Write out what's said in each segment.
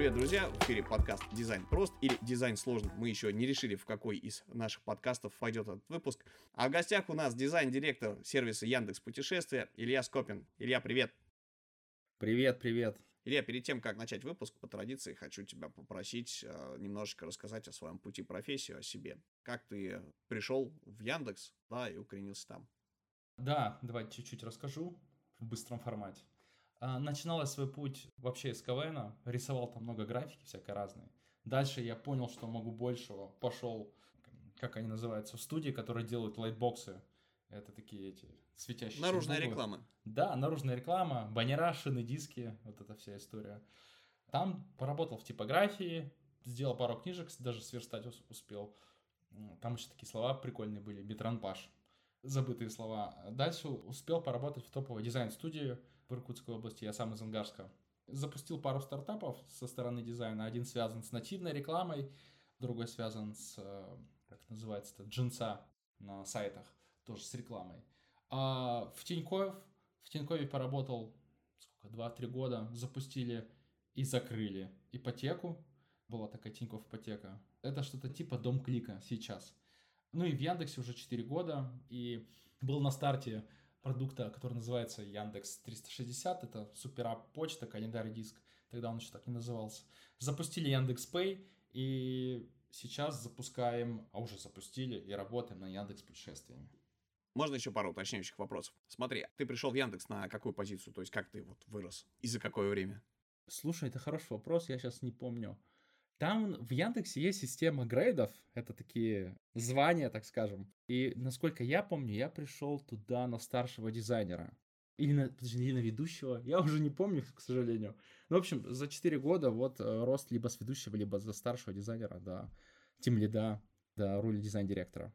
Привет, друзья! В эфире подкаст «Дизайн прост» или «Дизайн сложно». Мы еще не решили, в какой из наших подкастов пойдет этот выпуск. А в гостях у нас дизайн-директор сервиса Яндекс Путешествия Илья Скопин. Илья, привет! Привет, привет! Илья, перед тем, как начать выпуск, по традиции хочу тебя попросить э, немножечко рассказать о своем пути профессии, о себе. Как ты пришел в Яндекс, да, и укоренился там. Да, давайте чуть-чуть расскажу в быстром формате. А, начинал я свой путь вообще из КВН, рисовал там много графики всякой разной. Дальше я понял, что могу большего, пошел, как они называются, в студии, которые делают лайтбоксы. Это такие эти светящиеся Наружная буквы. реклама. Да, наружная реклама, баннера, шины, диски, вот эта вся история. Там поработал в типографии, сделал пару книжек, даже сверстать успел. Там еще такие слова прикольные были, битранпаш, забытые слова. Дальше успел поработать в топовой дизайн-студии, в Иркутской области, я сам из Ангарска. Запустил пару стартапов со стороны дизайна. Один связан с нативной рекламой, другой связан с, э, как называется-то, джинса на сайтах, тоже с рекламой. А в Тинькоев, в Тинькове поработал сколько, 2-3 года, запустили и закрыли ипотеку. Была такая Тинькофф ипотека. Это что-то типа дом клика сейчас. Ну и в Яндексе уже 4 года. И был на старте продукта, который называется Яндекс 360. Это суперап почта, календарь диск. Тогда он еще так не назывался. Запустили Яндекс Пэй и сейчас запускаем, а уже запустили и работаем на Яндекс путешествиями. Можно еще пару уточняющих вопросов. Смотри, ты пришел в Яндекс на какую позицию? То есть как ты вот вырос? И за какое время? Слушай, это хороший вопрос, я сейчас не помню. Там в Яндексе есть система грейдов, это такие звания, так скажем. И насколько я помню, я пришел туда на старшего дизайнера. Или на, подожди, или на ведущего, я уже не помню, к сожалению. Ну, в общем, за 4 года вот э, рост либо с ведущего, либо за старшего дизайнера до тем лида, до роли дизайн-директора.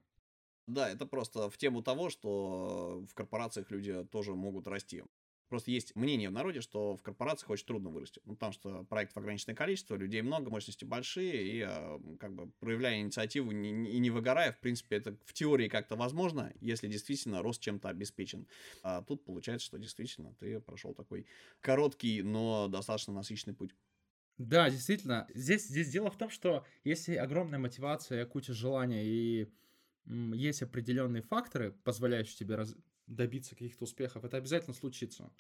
Да, это просто в тему того, что в корпорациях люди тоже могут расти. Просто есть мнение в народе, что в корпорациях очень трудно вырасти. Ну, потому что проектов ограниченное количество, людей много, мощности большие, и а, как бы проявляя инициативу и не, не выгорая, в принципе, это в теории как-то возможно, если действительно рост чем-то обеспечен. А тут получается, что действительно ты прошел такой короткий, но достаточно насыщенный путь. Да, действительно. Здесь, здесь дело в том, что если огромная мотивация, куча желания и есть определенные факторы, позволяющие тебе раз добиться каких-то успехов, это обязательно случится.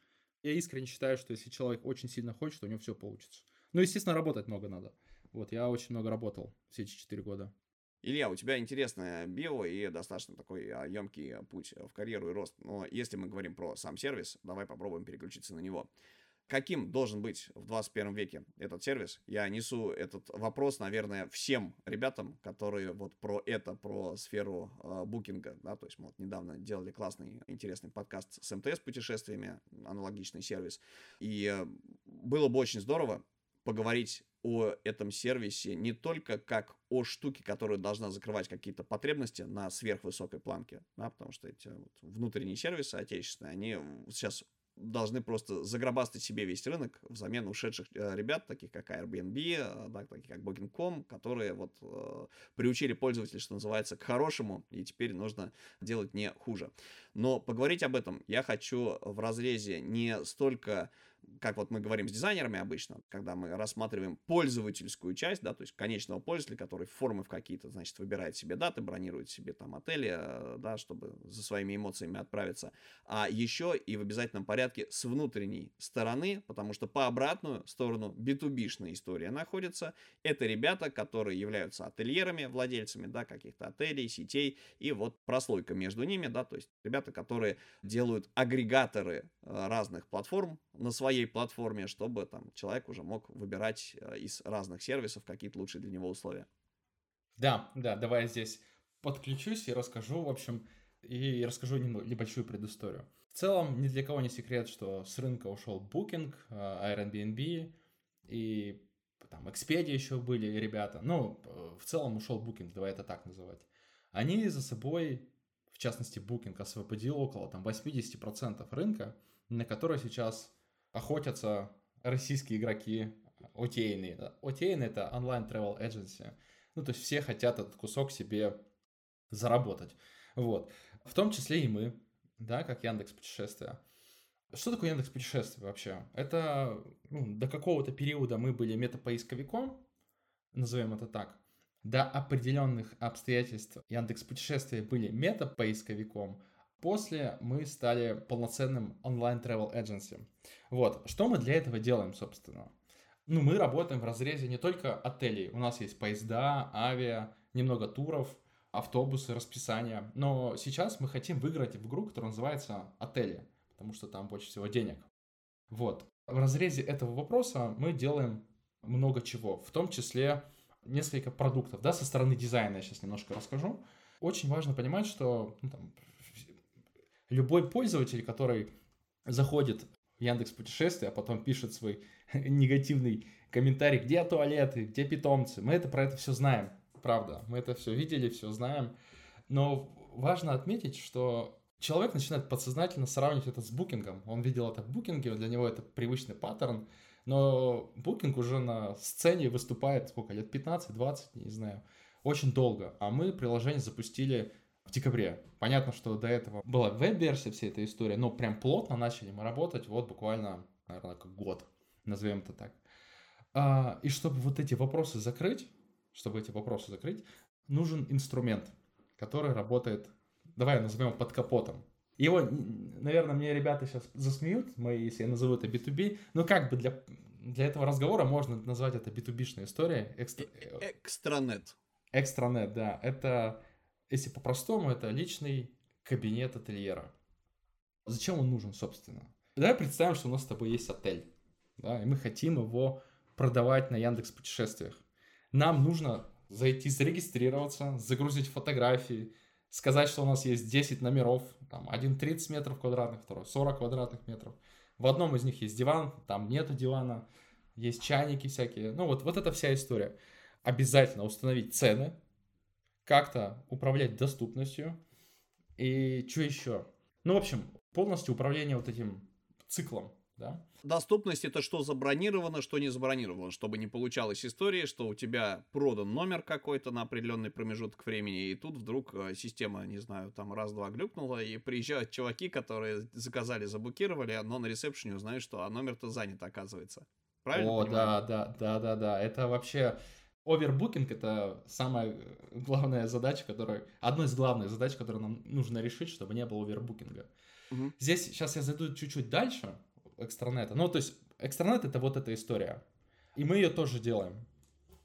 Я искренне считаю, что если человек очень сильно хочет, то у него все получится. Ну, естественно, работать много надо. Вот, я очень много работал все эти четыре года. Илья, у тебя интересное био и достаточно такой емкий а, путь в карьеру и рост. Но если мы говорим про сам сервис, давай попробуем переключиться на него каким должен быть в 21 веке этот сервис. Я несу этот вопрос, наверное, всем ребятам, которые вот про это, про сферу э, букинга, да, то есть мы вот недавно делали классный, интересный подкаст с МТС путешествиями, аналогичный сервис, и э, было бы очень здорово поговорить о этом сервисе не только как о штуке, которая должна закрывать какие-то потребности на сверхвысокой планке, да, потому что эти вот внутренние сервисы отечественные, они сейчас должны просто загробастать себе весь рынок взамен ушедших э, ребят, таких как Airbnb, э, да, таких как Booking.com, которые вот э, приучили пользователей, что называется, к хорошему, и теперь нужно делать не хуже. Но поговорить об этом я хочу в разрезе не столько как вот мы говорим с дизайнерами обычно, когда мы рассматриваем пользовательскую часть, да, то есть конечного пользователя, который формы в какие-то, значит, выбирает себе даты, бронирует себе там отели, э, да, чтобы за своими эмоциями отправиться, а еще и в обязательном порядке с внутренней стороны, потому что по обратную сторону B2B-шная история находится. Это ребята, которые являются ательерами, владельцами, да, каких-то отелей, сетей, и вот прослойка между ними, да, то есть ребята, которые делают агрегаторы э, разных платформ на своей своей платформе, чтобы там человек уже мог выбирать э, из разных сервисов какие-то лучшие для него условия. Да, да, давай я здесь подключусь и расскажу, в общем, и расскажу небольшую предысторию. В целом, ни для кого не секрет, что с рынка ушел Booking, э, Airbnb и там Expedia еще были ребята. Ну, э, в целом ушел Booking, давай это так называть. Они за собой, в частности Booking, освободил около там 80% рынка, на который сейчас охотятся российские игроки OTA. OTA это онлайн travel agency. Ну, то есть все хотят этот кусок себе заработать. Вот. В том числе и мы, да, как Яндекс Путешествия. Что такое Яндекс путешествия вообще? Это ну, до какого-то периода мы были метапоисковиком, назовем это так. До определенных обстоятельств Яндекс путешествия были метапоисковиком. После мы стали полноценным онлайн travel agency. Вот, что мы для этого делаем, собственно? Ну, мы работаем в разрезе не только отелей. У нас есть поезда, авиа, немного туров, автобусы, расписания. Но сейчас мы хотим выиграть в игру, которая называется «Отели», потому что там больше всего денег. Вот. В разрезе этого вопроса мы делаем много чего, в том числе несколько продуктов, да, со стороны дизайна я сейчас немножко расскажу. Очень важно понимать, что ну, там, любой пользователь, который заходит в Яндекс путешествия, а потом пишет свой негативный комментарий, где туалеты, где питомцы, мы это про это все знаем правда. Мы это все видели, все знаем. Но важно отметить, что человек начинает подсознательно сравнивать это с букингом. Он видел это в букинге, для него это привычный паттерн. Но букинг уже на сцене выступает сколько лет? 15-20, не знаю. Очень долго. А мы приложение запустили в декабре. Понятно, что до этого была веб-версия всей этой истории, но прям плотно начали мы работать вот буквально, наверное, как год, назовем это так. А, и чтобы вот эти вопросы закрыть, чтобы эти вопросы закрыть, нужен инструмент, который работает, давай назовем под капотом. Его, наверное, мне ребята сейчас засмеют, мои, если я назову это B2B, но как бы для, для этого разговора можно назвать это B2B-шная история. Экстра... Э, экстранет. Экстранет, да. Это, если по-простому, это личный кабинет ательера. Зачем он нужен, собственно? Давай представим, что у нас с тобой есть отель, да, и мы хотим его продавать на Яндекс путешествиях. Нам нужно зайти, зарегистрироваться, загрузить фотографии, сказать, что у нас есть 10 номеров, там, один 30 метров квадратных, второй 40 квадратных метров. В одном из них есть диван, там нету дивана, есть чайники всякие. Ну вот, вот эта вся история. Обязательно установить цены, как-то управлять доступностью и что еще. Ну, в общем, полностью управление вот этим циклом да? Доступность это что забронировано, что не забронировано, чтобы не получалась история, что у тебя продан номер какой-то на определенный промежуток времени, и тут вдруг э, система, не знаю, там раз-два глюкнула, и приезжают чуваки, которые заказали, заблокировали, но на ресепшене узнают, что а номер-то занят, оказывается. Правильно? О, понимаю? да, да, да, да, да. Это вообще овербукинг это самая главная задача, которая одна из главных задач, которую нам нужно решить, чтобы не было овербукинга. Угу. Здесь сейчас я зайду чуть-чуть дальше экстранета. Ну, то есть экстранет это вот эта история. И мы ее тоже делаем.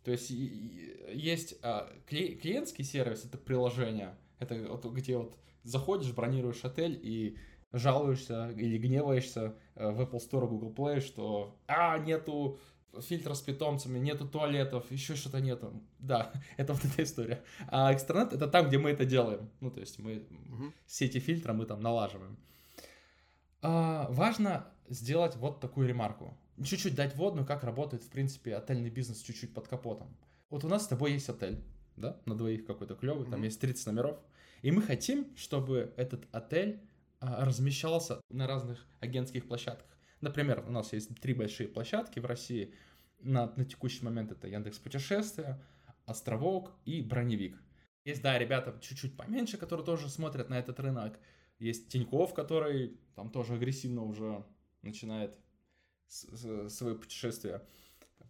То есть есть а, клиентский сервис, это приложение, это вот, где вот заходишь, бронируешь отель и жалуешься или гневаешься э, в Apple Store, Google Play, что а, нету фильтра с питомцами, нету туалетов, еще что-то нету. Да, это вот эта история. А экстранет это там, где мы это делаем. Ну, то есть мы угу. все эти фильтры мы там налаживаем. А, важно сделать вот такую ремарку. Чуть-чуть дать водную, как работает, в принципе, отельный бизнес чуть-чуть под капотом. Вот у нас с тобой есть отель, да, на двоих какой-то клевый, mm-hmm. там есть 30 номеров. И мы хотим, чтобы этот отель а, размещался на разных агентских площадках. Например, у нас есть три большие площадки в России. На, на текущий момент это Яндекс Путешествия, Островок и Броневик. Есть, да, ребята чуть-чуть поменьше, которые тоже смотрят на этот рынок. Есть Тиньков, который там тоже агрессивно уже начинает свое путешествие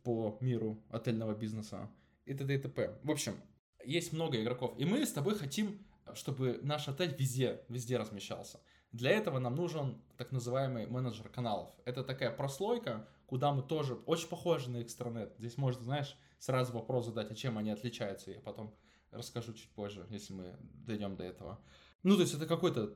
по миру отельного бизнеса и т.д. и т.п. В общем, есть много игроков, и мы с тобой хотим, чтобы наш отель везде, везде размещался. Для этого нам нужен так называемый менеджер каналов. Это такая прослойка, куда мы тоже очень похожи на экстранет. Здесь можно, знаешь, сразу вопрос задать, а чем они отличаются, я потом расскажу чуть позже, если мы дойдем до этого. Ну, то есть это какой-то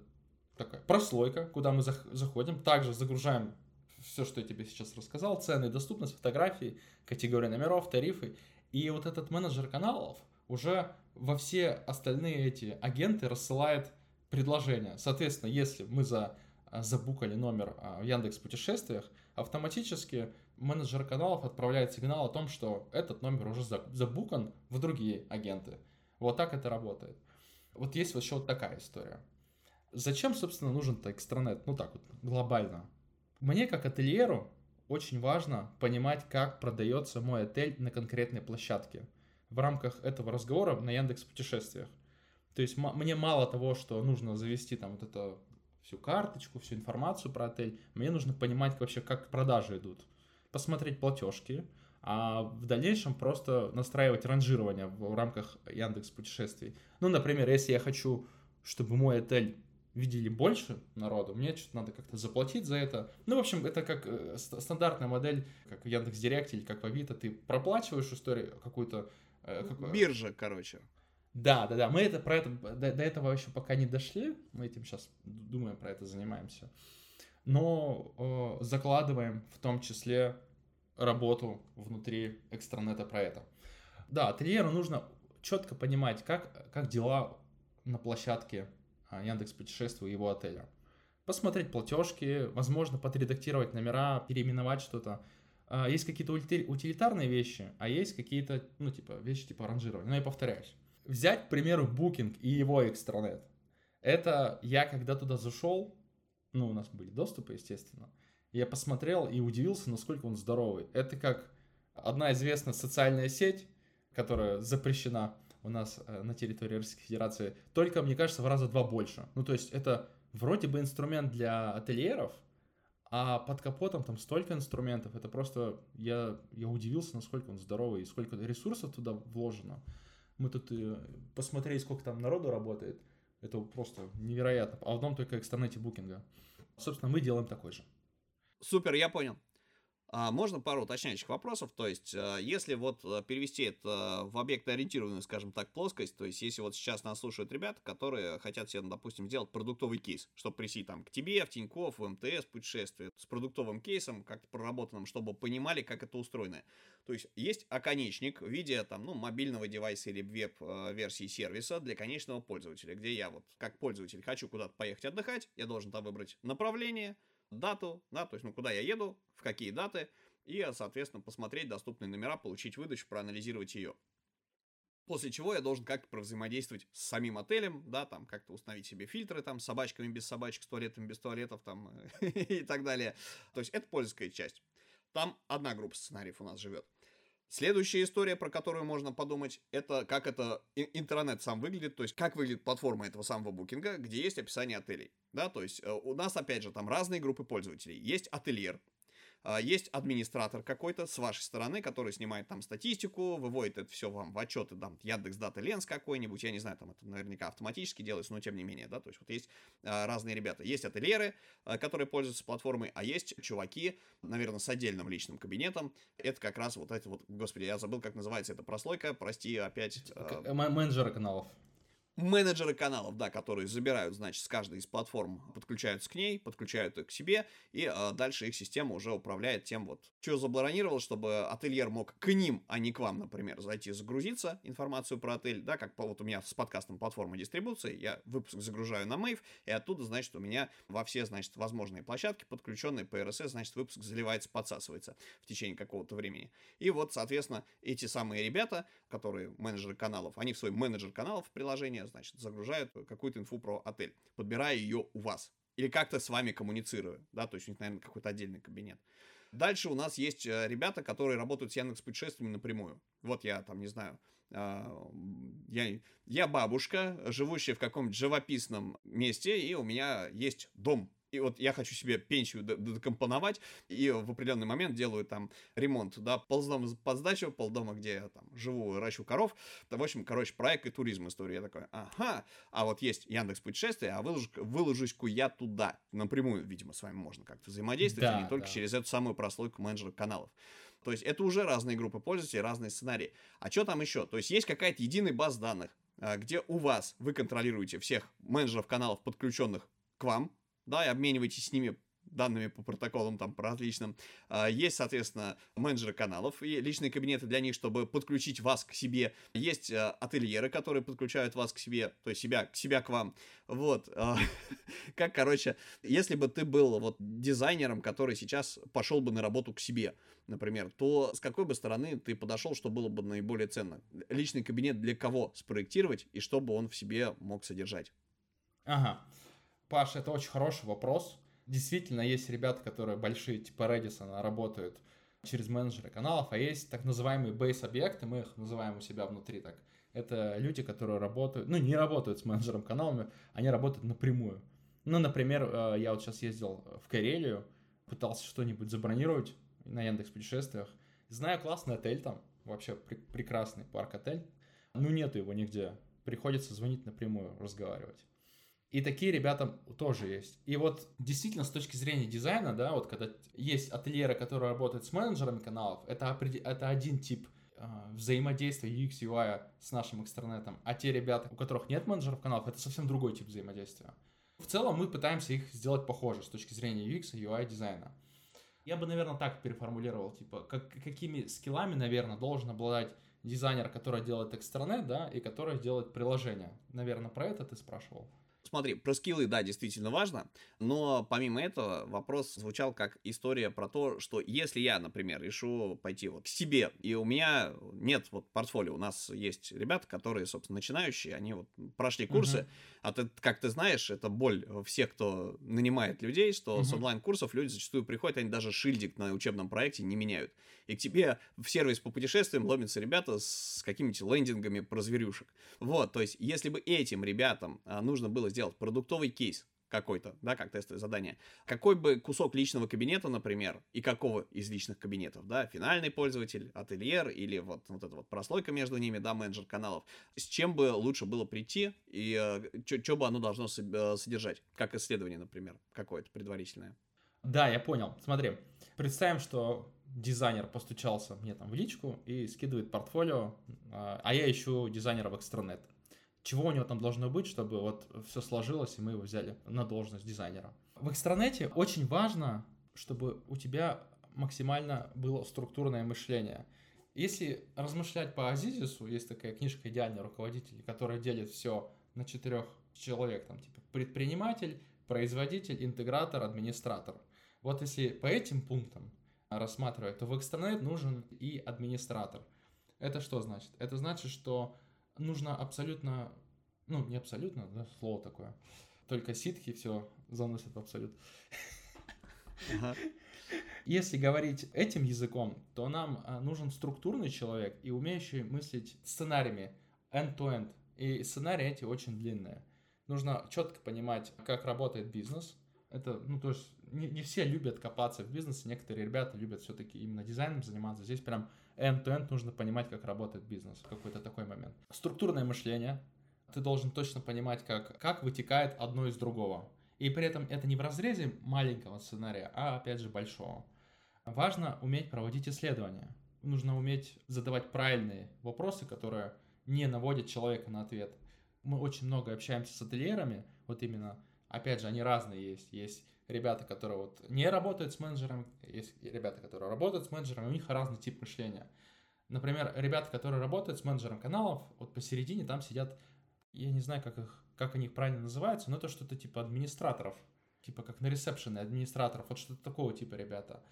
такая прослойка, куда мы заходим, также загружаем все, что я тебе сейчас рассказал, цены, доступность, фотографии, категории номеров, тарифы. И вот этот менеджер каналов уже во все остальные эти агенты рассылает предложения. Соответственно, если мы за, а, забукали номер а, в Яндекс путешествиях, автоматически менеджер каналов отправляет сигнал о том, что этот номер уже забукан в другие агенты. Вот так это работает. Вот есть вот еще вот такая история. Зачем, собственно, нужен-то экстранет? Ну так вот, глобально. Мне, как ательеру, очень важно понимать, как продается мой отель на конкретной площадке. В рамках этого разговора на Яндекс путешествиях. То есть мне мало того, что нужно завести там вот это всю карточку, всю информацию про отель. Мне нужно понимать вообще, как продажи идут. Посмотреть платежки, а в дальнейшем просто настраивать ранжирование в рамках Яндекс путешествий. Ну, например, если я хочу, чтобы мой отель видели больше народу, мне что-то надо как-то заплатить за это. Ну, в общем, это как э, стандартная модель, как в Яндекс Директ или как в Авито, ты проплачиваешь историю какую-то... Э, как... Биржа, короче. Да, да, да. Мы это про это до, до этого еще пока не дошли. Мы этим сейчас думаем про это занимаемся. Но э, закладываем в том числе работу внутри экстранета про это. Да, ательеру нужно четко понимать, как, как дела на площадке а, Яндекс Путешествия его отеля. Посмотреть платежки, возможно, подредактировать номера, переименовать что-то. А, есть какие-то утилитарные вещи, а есть какие-то, ну, типа, вещи типа ранжирования. Но я повторяюсь взять, к примеру, Booking и его экстранет. Это я, когда туда зашел, ну, у нас были доступы, естественно, я посмотрел и удивился, насколько он здоровый. Это как одна известная социальная сеть, которая запрещена у нас э, на территории Российской Федерации, только, мне кажется, в раза два больше. Ну, то есть это вроде бы инструмент для ательеров, а под капотом там столько инструментов, это просто, я, я удивился, насколько он здоровый и сколько ресурсов туда вложено. Мы тут э, посмотрели, сколько там народу работает. Это просто невероятно. А в одном только экстранете букинга. Собственно, мы делаем такой же. Супер, я понял. А можно пару уточняющих вопросов? То есть, э, если вот э, перевести это в объектоориентированную, скажем так, плоскость, то есть, если вот сейчас нас слушают ребята, которые хотят себе, допустим, сделать продуктовый кейс, чтобы прийти там к тебе, в Тинькофф, в МТС, путешествие, с продуктовым кейсом, как-то проработанным, чтобы понимали, как это устроено. То есть, есть оконечник в виде там, ну, мобильного девайса или веб-версии сервиса для конечного пользователя, где я вот, как пользователь, хочу куда-то поехать отдыхать, я должен там выбрать направление, дату, да, то есть, ну, куда я еду, в какие даты, и, соответственно, посмотреть доступные номера, получить выдачу, проанализировать ее. После чего я должен как-то провзаимодействовать с самим отелем, да, там как-то установить себе фильтры, там, с собачками без собачек, с туалетами без туалетов, там, и так далее. То есть это пользовательская часть. Там одна группа сценариев у нас живет. Следующая история, про которую можно подумать, это как это интернет сам выглядит, то есть как выглядит платформа этого самого букинга, где есть описание отелей. Да, то есть э, у нас, опять же, там разные группы пользователей. Есть ательер, есть администратор какой-то с вашей стороны, который снимает там статистику, выводит это все вам в отчеты, там, Яндекс Дата Ленс какой-нибудь, я не знаю, там это наверняка автоматически делается, но тем не менее, да, то есть вот есть а, разные ребята. Есть ательеры, а, которые пользуются платформой, а есть чуваки, наверное, с отдельным личным кабинетом. Это как раз вот это вот, господи, я забыл, как называется эта прослойка, прости, опять. Менеджеры каналов менеджеры каналов, да, которые забирают, значит, с каждой из платформ, подключаются к ней, подключают их к себе, и э, дальше их система уже управляет тем вот, что забронировал, чтобы ательер мог к ним, а не к вам, например, зайти загрузиться информацию про отель, да, как вот у меня с подкастом платформы дистрибуции, я выпуск загружаю на Мейв, и оттуда, значит, у меня во все, значит, возможные площадки, подключенные по RSS, значит, выпуск заливается, подсасывается в течение какого-то времени. И вот, соответственно, эти самые ребята, которые менеджеры каналов, они в свой менеджер каналов приложения значит, загружают какую-то инфу про отель, подбирая ее у вас. Или как-то с вами коммуницируя, да, то есть у них, наверное, какой-то отдельный кабинет. Дальше у нас есть э, ребята, которые работают с Яндекс путешествиями напрямую. Вот я там, не знаю, а, я, я бабушка, живущая в каком-нибудь живописном месте, и у меня есть дом и вот я хочу себе пенсию докомпоновать, и в определенный момент делаю там ремонт, да, полдома под сдачу, полдома, где я там живу, ращу коров, в общем, короче, проект и туризм история. Я такой, ага, а вот есть Яндекс путешествия, а выложу, выложусь-ку я туда, напрямую, видимо, с вами можно как-то взаимодействовать, да, а не только да. через эту самую прослойку менеджера каналов. То есть это уже разные группы пользователей, разные сценарии. А что там еще? То есть есть какая-то единая база данных, а, где у вас вы контролируете всех менеджеров каналов, подключенных к вам, да, и обмениваетесь с ними данными по протоколам там по различным. А, есть, соответственно, менеджеры каналов и личные кабинеты для них, чтобы подключить вас к себе. Есть а, ательеры, которые подключают вас к себе, то есть себя, себя к вам. Вот. А, как, короче, если бы ты был вот дизайнером, который сейчас пошел бы на работу к себе, например, то с какой бы стороны ты подошел, что было бы наиболее ценно? Личный кабинет для кого спроектировать и чтобы он в себе мог содержать? Ага. Паш, это очень хороший вопрос. Действительно, есть ребята, которые большие, типа Redison, работают через менеджеры каналов, а есть так называемые бейс-объекты, мы их называем у себя внутри так. Это люди, которые работают, ну, не работают с менеджером каналами, они работают напрямую. Ну, например, э, я вот сейчас ездил в Карелию, пытался что-нибудь забронировать на Яндекс путешествиях. Знаю классный отель там, вообще пр- прекрасный парк-отель. Ну, нету его нигде. Приходится звонить напрямую, разговаривать. И такие ребята тоже есть. И вот действительно с точки зрения дизайна, да, вот когда есть ательеры, которые работают с менеджерами каналов, это, это один тип э, взаимодействия UX, UI с нашим экстранетом. А те ребята, у которых нет менеджеров каналов, это совсем другой тип взаимодействия. В целом мы пытаемся их сделать похожи с точки зрения UX и UI дизайна. Я бы, наверное, так переформулировал, типа, как, какими скиллами, наверное, должен обладать дизайнер, который делает экстранет, да, и который делает приложение. Наверное, про это ты спрашивал. Смотри, про скиллы, да, действительно важно, но помимо этого вопрос звучал как история про то, что если я, например, решу пойти вот к себе, и у меня нет вот портфолио, у нас есть ребята, которые, собственно, начинающие, они вот прошли курсы, uh-huh. А ты, как ты знаешь, это боль всех, кто нанимает людей, что uh-huh. с онлайн-курсов люди зачастую приходят, они даже шильдик на учебном проекте не меняют. И к тебе в сервис по путешествиям ломятся ребята с какими-то лендингами про зверюшек. Вот, то есть, если бы этим ребятам а, нужно было сделать продуктовый кейс, какой-то, да, как тестовое задание. Какой бы кусок личного кабинета, например, и какого из личных кабинетов, да, финальный пользователь, ательер или вот, вот эта вот прослойка между ними, да, менеджер каналов, с чем бы лучше было прийти и э, что бы оно должно э, содержать, как исследование, например, какое-то предварительное. Да, я понял. Смотри, представим, что дизайнер постучался мне там в личку и скидывает портфолио, а, а я ищу дизайнера в экстранет чего у него там должно быть, чтобы вот все сложилось, и мы его взяли на должность дизайнера. В экстранете очень важно, чтобы у тебя максимально было структурное мышление. Если размышлять по Азизису, есть такая книжка «Идеальный руководитель», которая делит все на четырех человек, там типа предприниматель, производитель, интегратор, администратор. Вот если по этим пунктам рассматривать, то в экстранет нужен и администратор. Это что значит? Это значит, что нужно абсолютно, ну, не абсолютно, да, слово такое, только ситхи все заносят в абсолют. Если говорить этим языком, то нам а, нужен структурный человек и умеющий мыслить сценариями end-to-end. И сценарии эти очень длинные. Нужно четко понимать, как работает бизнес. Это, ну, то есть не, не все любят копаться в бизнесе, некоторые ребята любят все-таки именно дизайном заниматься. Здесь прям end-to-end нужно понимать, как работает бизнес в какой-то такой момент. Структурное мышление. Ты должен точно понимать, как, как вытекает одно из другого. И при этом это не в разрезе маленького сценария, а опять же большого. Важно уметь проводить исследования. Нужно уметь задавать правильные вопросы, которые не наводят человека на ответ. Мы очень много общаемся с ательерами, вот именно, опять же, они разные есть. Есть ребята, которые вот не работают с менеджером, есть ребята, которые работают с менеджером, у них разный тип мышления. Например, ребята, которые работают с менеджером каналов, вот посередине там сидят, я не знаю, как, их, как они правильно называются, но это что-то типа администраторов, типа как на ресепшене администраторов, вот что-то такого типа ребята.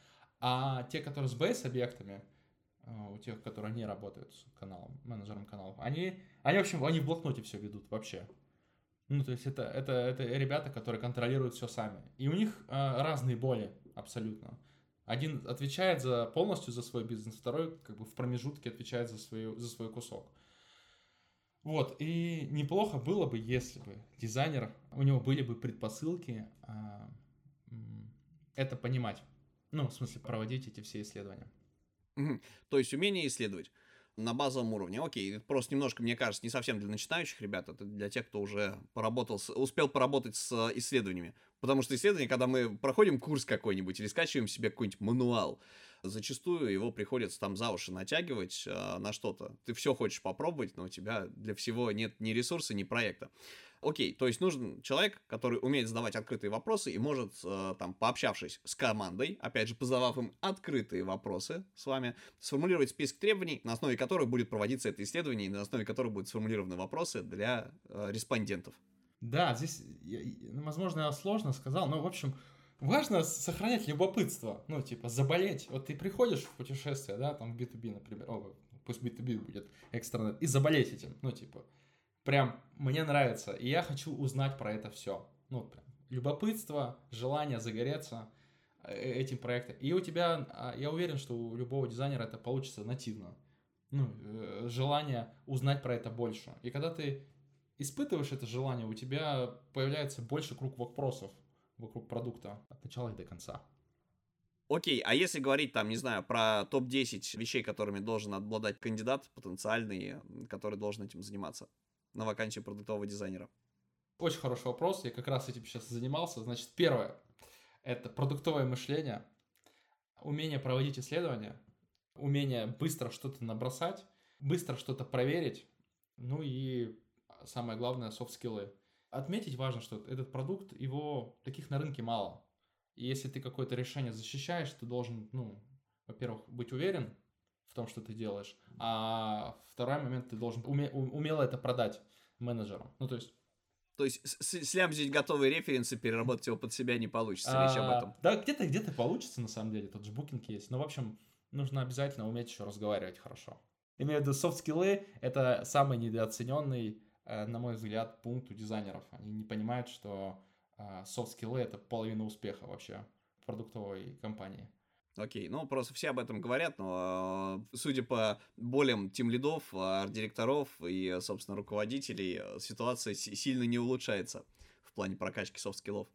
А те, которые с бейс-объектами, э, у тех, которые не работают с каналом, менеджером каналов, они, они, в общем, они в блокноте все ведут вообще. Ну, то есть это, это, это ребята, которые контролируют все сами. И у них э, разные боли абсолютно. Один отвечает за полностью за свой бизнес, второй как бы в промежутке отвечает за, свою, за свой кусок. Вот, и неплохо было бы, если бы дизайнер, у него были бы предпосылки э, это понимать. Ну, в смысле, проводить эти все исследования. То есть умение исследовать на базовом уровне. Окей, это просто немножко, мне кажется, не совсем для начинающих ребят, это для тех, кто уже поработал, с, успел поработать с исследованиями. Потому что исследование, когда мы проходим курс какой-нибудь или скачиваем себе какой-нибудь мануал, зачастую его приходится там за уши натягивать э, на что-то. Ты все хочешь попробовать, но у тебя для всего нет ни ресурса, ни проекта. Окей, то есть нужен человек, который умеет задавать открытые вопросы и может, э, там, пообщавшись с командой, опять же, позадав им открытые вопросы с вами, сформулировать список требований, на основе которых будет проводиться это исследование, и на основе которых будут сформулированы вопросы для э, респондентов. Да, здесь, возможно, я сложно сказал, но, в общем, важно сохранять любопытство, ну, типа, заболеть. Вот ты приходишь в путешествие, да, там, в B2B, например, о, пусть B2B будет экстранет, и заболеть этим, ну, типа, прям мне нравится, и я хочу узнать про это все. Ну, прям любопытство, желание загореться э, этим проектом. И у тебя, а, я уверен, что у любого дизайнера это получится нативно. Ну, э, желание узнать про это больше. И когда ты испытываешь это желание, у тебя появляется больше круг вопросов вокруг продукта от начала и до конца. Окей, а если говорить там, не знаю, про топ-10 вещей, которыми должен обладать кандидат потенциальный, который должен этим заниматься на вакансию продуктового дизайнера? Очень хороший вопрос, я как раз этим сейчас занимался. Значит, первое, это продуктовое мышление, умение проводить исследования, умение быстро что-то набросать, быстро что-то проверить, ну и самое главное, софт-скиллы. Отметить важно, что этот продукт, его таких на рынке мало. И если ты какое-то решение защищаешь, ты должен, ну, во-первых, быть уверен в том, что ты делаешь, а второй момент, ты должен уме- умело это продать менеджерам. Ну, то есть то есть слямзить готовые референсы, переработать его под себя не получится, а, речь об этом. Да, где-то где-то получится, на самом деле, тот же букинг есть. Но, в общем, нужно обязательно уметь еще разговаривать хорошо. Имею в виду, софт-скиллы — это самый недооцененный, на мой взгляд, пункт у дизайнеров. Они не понимают, что софт-скиллы — это половина успеха вообще продуктовой компании. Окей, ну просто все об этом говорят, но судя по болям тимлидов, арт-директоров и, собственно, руководителей, ситуация сильно не улучшается в плане прокачки софт-скиллов.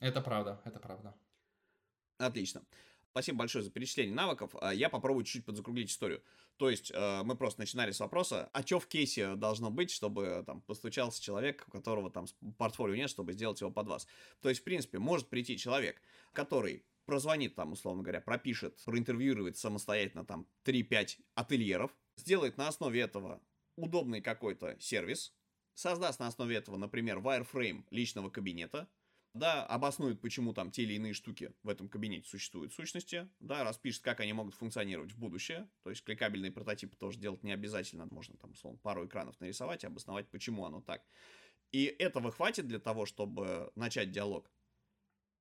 Это правда, это правда. Отлично. Спасибо большое за перечисление навыков. Я попробую чуть-чуть подзакруглить историю. То есть э, мы просто начинали с вопроса, а что в кейсе должно быть, чтобы там постучался человек, у которого там портфолио нет, чтобы сделать его под вас. То есть, в принципе, может прийти человек, который прозвонит там, условно говоря, пропишет, проинтервьюирует самостоятельно там 3-5 ательеров, сделает на основе этого удобный какой-то сервис, создаст на основе этого, например, wireframe личного кабинета, да, обоснует, почему там те или иные штуки в этом кабинете существуют в сущности, да, распишет, как они могут функционировать в будущее, то есть кликабельные прототипы тоже делать не обязательно, можно там, условно, пару экранов нарисовать и обосновать, почему оно так. И этого хватит для того, чтобы начать диалог?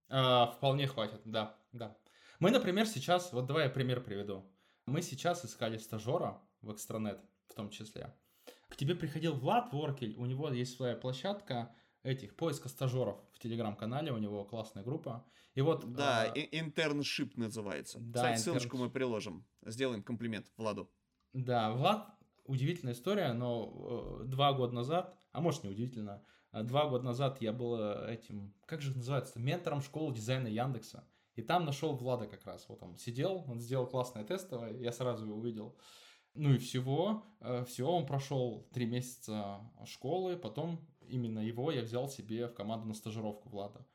А, вполне хватит, да, да. Мы, например, сейчас, вот давай я пример приведу. Мы сейчас искали стажера в Экстранет, в том числе. К тебе приходил Влад Воркель, у него есть своя площадка, этих поиска стажеров в телеграм-канале, у него классная группа. И вот... Да, а... internship называется. Да, Кстати, inter... ссылочку мы приложим. Сделаем комплимент Владу. Да, Влад, удивительная история, но э, два года назад, а может не удивительно, а два года назад я был э, этим, как же это называется, ментором школы дизайна Яндекса. И там нашел Влада как раз. Вот он сидел, он сделал классное тестовое, я сразу его увидел. Ну и всего, э, всего он прошел три месяца школы, потом именно его я взял себе в команду на стажировку Влада.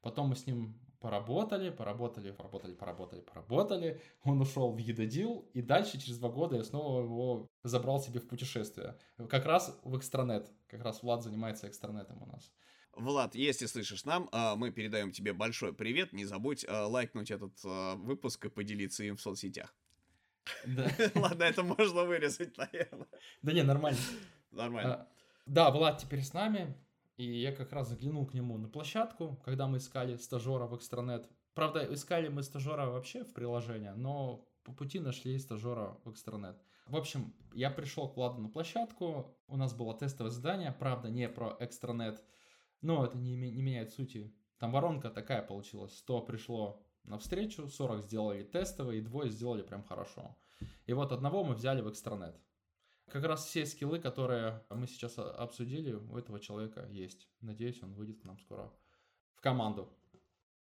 Потом мы с ним поработали, поработали, поработали, поработали, поработали. Он ушел в Едодил, и дальше через два года я снова его забрал себе в путешествие. Как раз в экстранет. Как раз Влад занимается экстранетом у нас. Влад, если слышишь нам, а, мы передаем тебе большой привет. Не забудь а, лайкнуть этот а, выпуск и поделиться им в соцсетях. Да. Ладно, это можно вырезать, наверное. Да не, нормально. Нормально. Да, Влад теперь с нами, и я как раз заглянул к нему на площадку, когда мы искали стажера в Экстранет. Правда, искали мы стажера вообще в приложение, но по пути нашли стажера в Экстранет. В общем, я пришел к Владу на площадку, у нас было тестовое задание, правда, не про Экстранет, но это не, не меняет сути. Там воронка такая получилась, 100 пришло на встречу, 40 сделали тестовые, и двое сделали прям хорошо. И вот одного мы взяли в Экстранет. Как раз все скиллы, которые мы сейчас обсудили, у этого человека есть. Надеюсь, он выйдет к нам скоро в команду.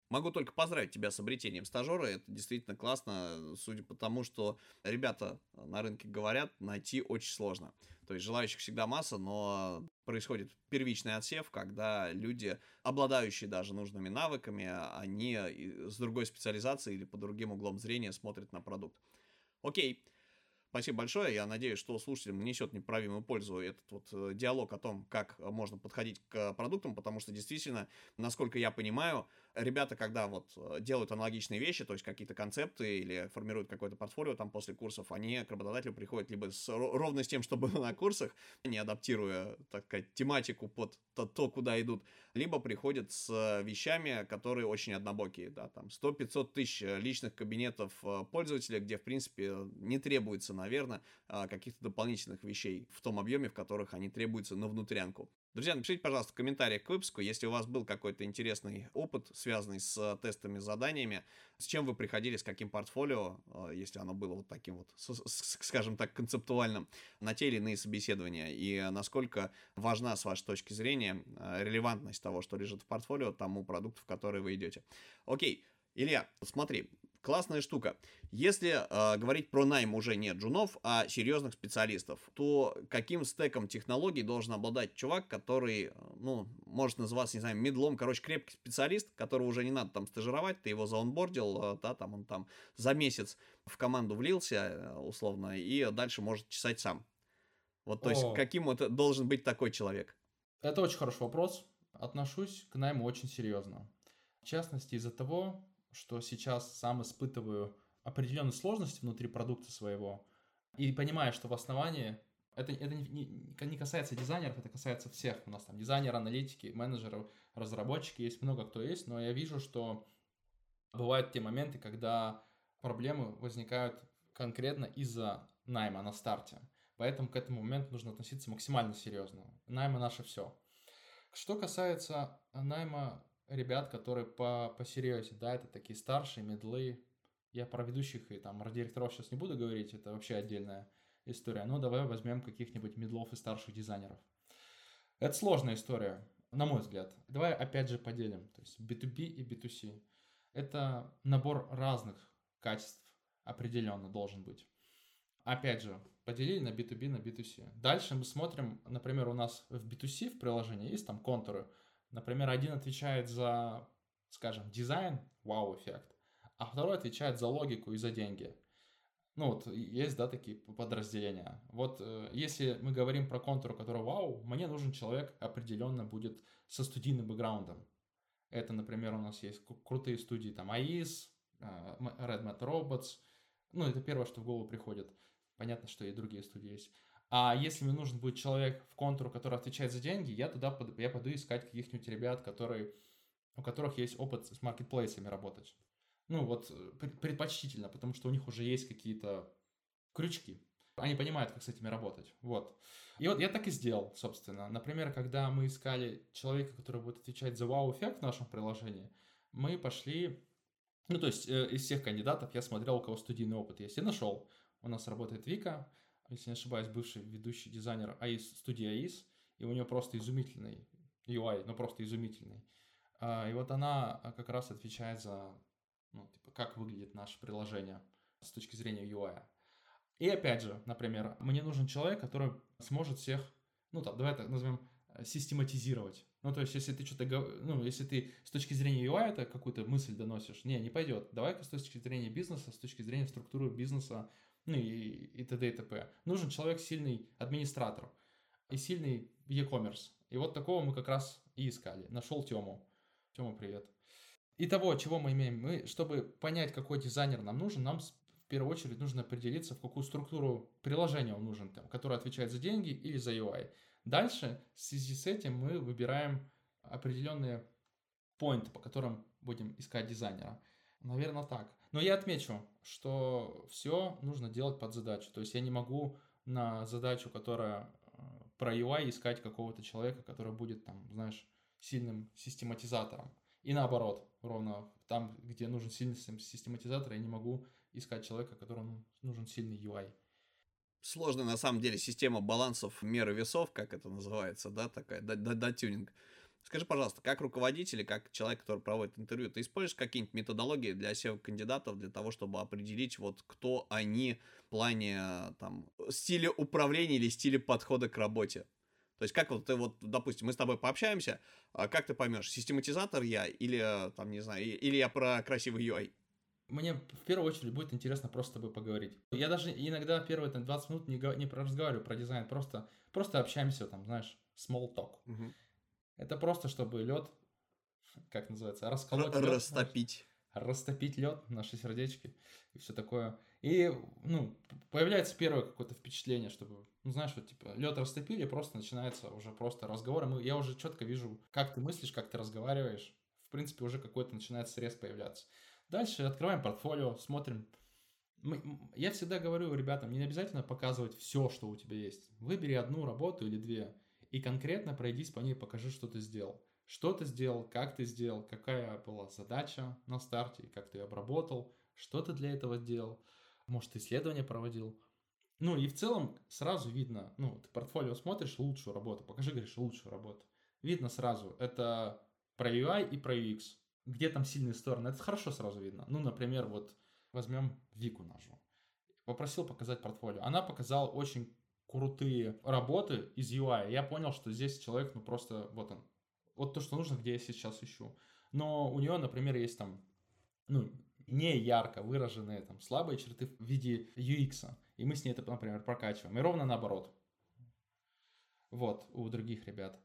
Могу только поздравить тебя с обретением стажера. Это действительно классно, судя по тому, что ребята на рынке говорят, найти очень сложно. То есть желающих всегда масса, но происходит первичный отсев, когда люди, обладающие даже нужными навыками, они с другой специализацией или по другим углом зрения смотрят на продукт. Окей. Спасибо большое. Я надеюсь, что слушателям несет неправимую пользу этот вот э, диалог о том, как можно подходить к продуктам, потому что действительно, насколько я понимаю, ребята, когда вот э, делают аналогичные вещи, то есть какие-то концепты или формируют какое-то портфолио там после курсов, они к работодателю приходят либо с, ровно с тем, что было на курсах, не адаптируя, так сказать, тематику под то, то, куда идут, либо приходят с вещами, которые очень однобокие, да, там 100-500 тысяч личных кабинетов э, пользователя, где, в принципе, не требуется, наверное, а, каких-то дополнительных вещей в том объеме, в которых они требуются на внутрянку. Друзья, напишите, пожалуйста, в комментариях к выпуску, если у вас был какой-то интересный опыт, связанный с э, тестами, заданиями, с чем вы приходили, с каким портфолио, э, если оно было вот таким вот, скажем так, концептуальным, на те или иные собеседования, и насколько важна, с вашей точки зрения, э, релевантность того, что лежит в портфолио, тому продукту, в который вы идете. Окей, Илья, смотри, классная штука. Если э, говорить про найм уже не джунов, а серьезных специалистов, то каким стеком технологий должен обладать чувак, который, ну, может называться, не знаю, медлом, короче, крепкий специалист, которого уже не надо там стажировать, ты его заонбордил, э, да, там он там за месяц в команду влился, э, условно, и дальше может чесать сам. Вот, то О. есть, каким вот должен быть такой человек? Это очень хороший вопрос. Отношусь к найму очень серьезно. В частности, из-за того, что сейчас сам испытываю определенные сложности внутри продукта своего, и понимаю, что в основании это, это не, не, касается дизайнеров, это касается всех. У нас там дизайнеры, аналитики, менеджеры, разработчики, есть много кто есть, но я вижу, что бывают те моменты, когда проблемы возникают конкретно из-за найма на старте. Поэтому к этому моменту нужно относиться максимально серьезно. Найма наше все. Что касается найма ребят, которые по посерьезнее, да, это такие старшие, медлы. Я про ведущих и там директоров сейчас не буду говорить, это вообще отдельная история. Ну, давай возьмем каких-нибудь медлов и старших дизайнеров. Это сложная история, на мой взгляд. Давай опять же поделим. То есть B2B и B2C. Это набор разных качеств определенно должен быть. Опять же, поделили на B2B, на B2C. Дальше мы смотрим, например, у нас в B2C в приложении есть там контуры – Например, один отвечает за, скажем, дизайн, вау-эффект, а второй отвечает за логику и за деньги. Ну вот есть, да, такие подразделения. Вот э, если мы говорим про контур, который вау, мне нужен человек определенно будет со студийным бэкграундом. Это, например, у нас есть крутые студии, там, AIS, э, Red Mat Robots. Ну, это первое, что в голову приходит. Понятно, что и другие студии есть. А если мне нужен будет человек в контуру, который отвечает за деньги, я туда под, я пойду искать каких-нибудь ребят, которые, у которых есть опыт с маркетплейсами работать. Ну вот э, предпочтительно, потому что у них уже есть какие-то крючки. Они понимают, как с этими работать. Вот. И вот я так и сделал, собственно. Например, когда мы искали человека, который будет отвечать за вау-эффект в нашем приложении, мы пошли... Ну, то есть э, из всех кандидатов я смотрел, у кого студийный опыт есть, и нашел. У нас работает Вика, если не ошибаюсь, бывший ведущий дизайнер АИС, студии АИС, и у нее просто изумительный UI, ну просто изумительный. А, и вот она а, как раз отвечает за, ну, типа, как выглядит наше приложение с точки зрения UI. И опять же, например, мне нужен человек, который сможет всех, ну там, давай так назовем, систематизировать. Ну, то есть, если ты что-то, ну, если ты с точки зрения UI это какую-то мысль доносишь, не, не пойдет. Давай-ка с точки зрения бизнеса, с точки зрения структуры бизнеса ну и, и т.д. и т.п. Нужен человек сильный администратор и сильный e-commerce. И вот такого мы как раз и искали. Нашел Тему. Тему, привет. Итого, чего мы имеем? Мы, чтобы понять, какой дизайнер нам нужен, нам в первую очередь нужно определиться, в какую структуру приложения он нужен, там, который отвечает за деньги или за UI. Дальше, в связи с этим, мы выбираем определенные поинты, по которым будем искать дизайнера. Наверное, так. Но я отмечу, что все нужно делать под задачу. То есть я не могу на задачу, которая э, про UI, искать какого-то человека, который будет там, знаешь, сильным систематизатором. И наоборот, ровно там, где нужен сильный систематизатор, я не могу искать человека, которому нужен сильный UI. Сложная на самом деле система балансов меры весов, как это называется, да, такая, да, да, да, тюнинг. Скажи, пожалуйста, как руководитель или как человек, который проводит интервью, ты используешь какие-нибудь методологии для SEO-кандидатов для того, чтобы определить, вот кто они в плане там, стиля управления или стиля подхода к работе? То есть как вот ты вот, допустим, мы с тобой пообщаемся, а как ты поймешь, систематизатор я или там, не знаю, или я про красивый UI? Мне в первую очередь будет интересно просто с тобой поговорить. Я даже иногда первые там, 20 минут не, не разговариваю про дизайн, просто, просто общаемся там, знаешь, small talk. Угу. Это просто, чтобы лед, как называется, расколоть лед. Растопить. Растопить лед, наши сердечки и все такое. И, ну, появляется первое какое-то впечатление, чтобы, ну, знаешь, вот, типа, лед растопили, просто начинается уже просто разговор. И я уже четко вижу, как ты мыслишь, как ты разговариваешь. В принципе, уже какой-то начинает срез появляться. Дальше открываем портфолио, смотрим. Мы, я всегда говорю ребятам, не обязательно показывать все, что у тебя есть. Выбери одну работу или две и конкретно пройдись по ней, покажи, что ты сделал. Что ты сделал, как ты сделал, какая была задача на старте, как ты ее обработал, что ты для этого делал, может, исследование проводил. Ну и в целом сразу видно, ну, ты портфолио смотришь, лучшую работу, покажи, говоришь, лучшую работу. Видно сразу, это про UI и про UX. Где там сильные стороны, это хорошо сразу видно. Ну, например, вот возьмем Вику нашу. Попросил показать портфолио. Она показала очень крутые работы из UI. Я понял, что здесь человек, ну просто, вот он, вот то, что нужно, где я сейчас ищу. Но у нее, например, есть там, ну, не ярко выраженные там слабые черты в виде UX. И мы с ней это, например, прокачиваем. И ровно наоборот. Вот, у других ребят.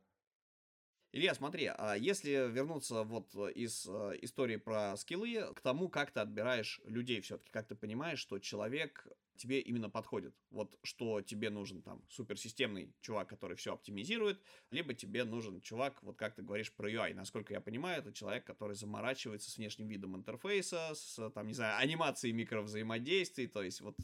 Илья, смотри, а если вернуться вот из э, истории про скиллы к тому, как ты отбираешь людей все-таки, как ты понимаешь, что человек тебе именно подходит. Вот что тебе нужен там суперсистемный чувак, который все оптимизирует, либо тебе нужен чувак, вот как ты говоришь про UI. Насколько я понимаю, это человек, который заморачивается с внешним видом интерфейса, с там, не знаю, анимацией микровзаимодействий, то есть вот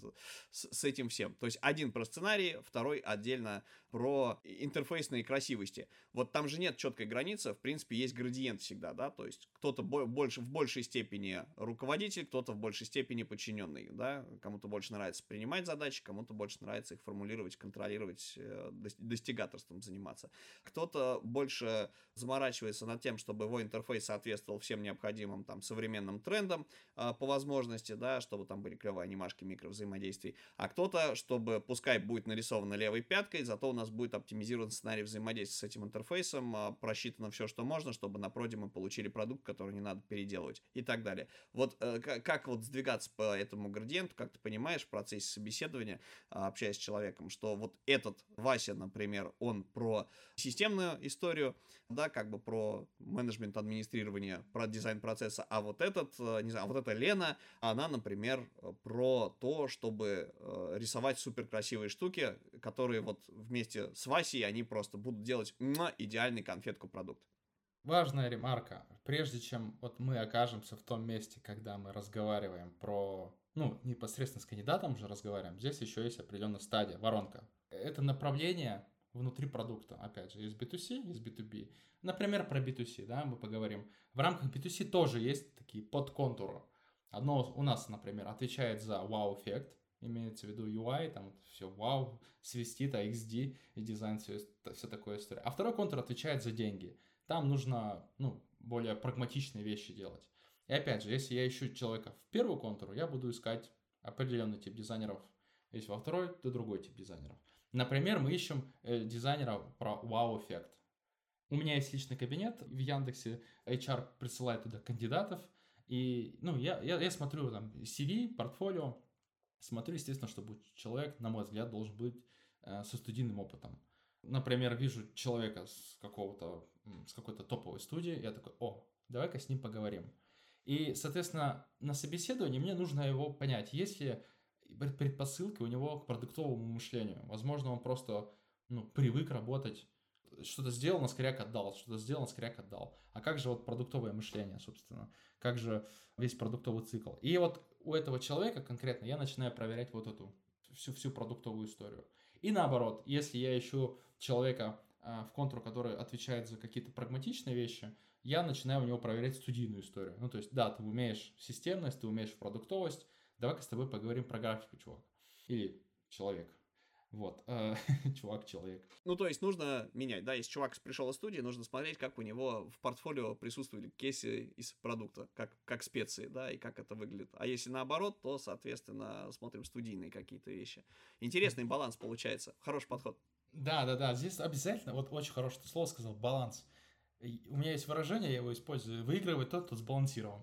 с, с этим всем. То есть один про сценарий, второй отдельно про интерфейсные красивости. Вот там же нет четкой границы, в принципе, есть градиент всегда, да, то есть кто-то больше, в большей степени руководитель, кто-то в большей степени подчиненный, да, кому-то больше нравится принимать задачи, кому-то больше нравится их формулировать, контролировать, э, достигаторством заниматься. Кто-то больше заморачивается над тем, чтобы его интерфейс соответствовал всем необходимым там современным трендам э, по возможности, да, чтобы там были клевые анимашки микровзаимодействий, а кто-то, чтобы пускай будет нарисовано левой пяткой, зато у нас будет оптимизирован сценарий взаимодействия с этим интерфейсом, э, просчитано все, что можно, чтобы на проде мы получили продукт, который не надо переделывать и так далее. Вот как вот сдвигаться по этому градиенту, как ты понимаешь, в процессе процессе собеседования, а, общаясь с человеком, что вот этот Вася, например, он про системную историю, да, как бы про менеджмент администрирования, про дизайн процесса, а вот этот, э, не знаю, а вот эта Лена, она, например, про то, чтобы э, рисовать супер красивые штуки, которые вот вместе с Васей они просто будут делать идеальный конфетку продукт. Важная ремарка. Прежде чем вот мы окажемся в том месте, когда мы разговариваем про ну, непосредственно с кандидатом уже разговариваем, здесь еще есть определенная стадия, воронка. Это направление внутри продукта. Опять же, есть B2C, есть B2B. Например, про B2C, да, мы поговорим. В рамках B2C тоже есть такие подконтуры. Одно у нас, например, отвечает за wow-эффект, имеется в виду UI, там все wow, свистит, а XD и дизайн, все, все такое история. А второй контур отвечает за деньги. Там нужно, ну, более прагматичные вещи делать. И опять же, если я ищу человека в первую контуру, я буду искать определенный тип дизайнеров. Если во второй, то другой тип дизайнеров. Например, мы ищем э, дизайнера про вау-эффект. У меня есть личный кабинет в Яндексе, HR присылает туда кандидатов, и ну, я, я, я смотрю там CV, портфолио, смотрю, естественно, чтобы человек, на мой взгляд, должен быть э, со студийным опытом. Например, вижу человека с какого-то, с какой-то топовой студии, я такой, о, давай-ка с ним поговорим. И, соответственно, на собеседовании мне нужно его понять, есть ли предпосылки у него к продуктовому мышлению. Возможно, он просто ну, привык работать, что-то сделал, на скоряк отдал, что-то сделал, на скоряк отдал. А как же вот продуктовое мышление, собственно? Как же весь продуктовый цикл? И вот у этого человека конкретно я начинаю проверять вот эту всю, всю продуктовую историю. И наоборот, если я ищу человека а, в контур, который отвечает за какие-то прагматичные вещи, я начинаю у него проверять студийную историю. Ну, то есть, да, ты умеешь системность, ты умеешь продуктовость, давай-ка с тобой поговорим про графику, чувак. Или человек. Вот, э, чувак-человек. Ну, то есть нужно менять, да, если чувак пришел из студии, нужно смотреть, как у него в портфолио присутствовали кейсы из продукта, как, как специи, да, и как это выглядит. А если наоборот, то, соответственно, смотрим студийные какие-то вещи. Интересный баланс получается, хороший подход. Да, да, да, здесь обязательно, вот очень хорошее слово сказал, баланс у меня есть выражение, я его использую, выигрывает тот, кто сбалансирован.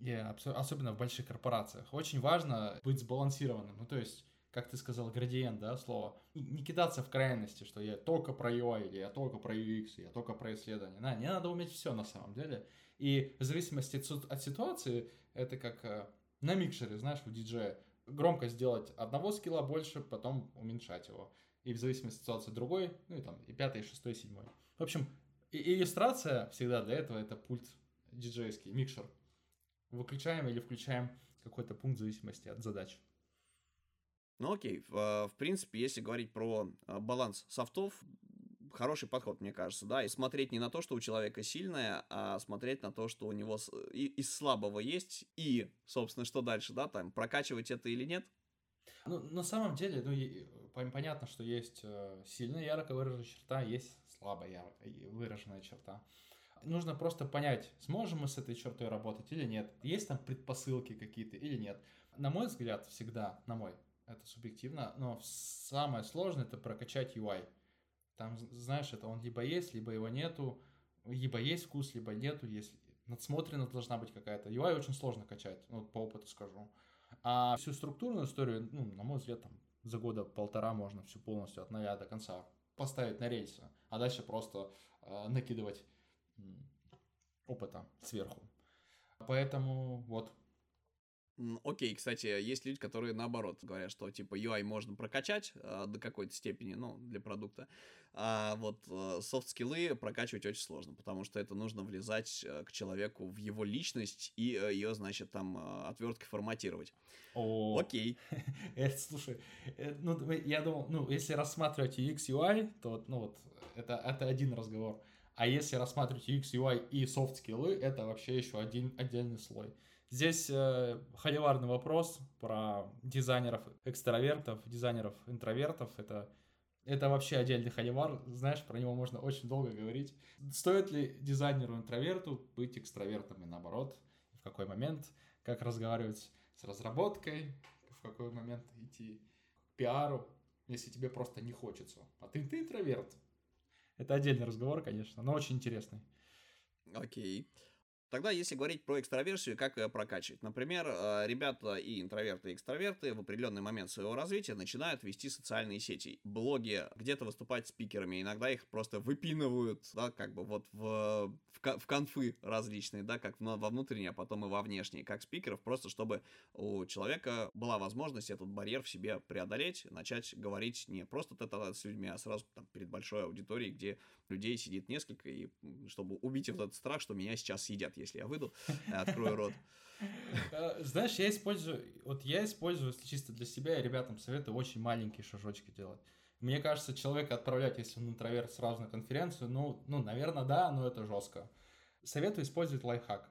И особенно в больших корпорациях. Очень важно быть сбалансированным. Ну, то есть, как ты сказал, градиент, да, слово. Не кидаться в крайности, что я только про UI, или я только про UX, я только про исследование. Да, не надо уметь все на самом деле. И в зависимости от ситуации, это как э, на микшере, знаешь, у диджея. Громко сделать одного скилла больше, потом уменьшать его. И в зависимости от ситуации другой, ну и там, и пятый, и шестой, и седьмой. В общем, и иллюстрация всегда для этого это пульт диджейский, микшер. Выключаем или включаем какой-то пункт в зависимости от задач. Ну окей, в, в принципе, если говорить про а, баланс софтов, хороший подход, мне кажется, да, и смотреть не на то, что у человека сильное, а смотреть на то, что у него из слабого есть, и, собственно, что дальше, да, там, прокачивать это или нет. Ну, на самом деле, ну, понятно, что есть э, сильная ярко выраженная черта, есть слабая выраженная черта. Нужно просто понять, сможем мы с этой чертой работать или нет. Есть там предпосылки какие-то или нет. На мой взгляд, всегда, на мой, это субъективно, но самое сложное это прокачать UI. Там, знаешь, это он либо есть, либо его нету, либо есть вкус, либо нету, есть надсмотренность должна быть какая-то. UI очень сложно качать, ну, по опыту скажу. А всю структурную историю, ну, на мой взгляд, там, за года полтора можно всю полностью от нуля до конца поставить на рельсы, а дальше просто э, накидывать опыта сверху. Поэтому вот. Окей, кстати, есть люди, которые наоборот говорят, что типа UI можно прокачать э, до какой-то степени, ну, для продукта, а вот э, софт-скиллы прокачивать очень сложно, потому что это нужно влезать э, к человеку в его личность и э, ее, значит, там э, отверткой форматировать. О, Окей. Слушай, э, ну, я думал, ну, если рассматривать UX, UI, то, ну, вот, это, это один разговор. А если рассматривать UX, UI и софт-скиллы, это вообще еще один отдельный слой. Здесь э, холиварный вопрос про дизайнеров-экстравертов, дизайнеров-интровертов. Это, это вообще отдельный холивар. Знаешь, про него можно очень долго говорить. Стоит ли дизайнеру-интроверту быть экстравертом и наоборот? В какой момент? Как разговаривать с разработкой? В какой момент идти к пиару, если тебе просто не хочется? А ты, ты интроверт, это отдельный разговор, конечно, но очень интересный. Окей. Тогда, если говорить про экстраверсию, как ее прокачивать? Например, э, ребята и интроверты, и экстраверты в определенный момент своего развития начинают вести социальные сети, блоги, где-то выступать спикерами. Иногда их просто выпинывают, да, как бы вот в, в, в конфы различные, да, как во внутренние, а потом и во внешние, как спикеров, просто чтобы у человека была возможность этот барьер в себе преодолеть, начать говорить не просто это с людьми, а сразу там, перед большой аудиторией, где людей сидит несколько, и чтобы убить этот страх, что меня сейчас съедят если я выйду, открою рот. Э, знаешь, я использую, вот я использую, чисто для себя, и ребятам советую очень маленькие шажочки делать. Мне кажется, человека отправлять, если он интроверт, сразу на конференцию, ну, ну, наверное, да, но это жестко. Советую использовать лайфхак.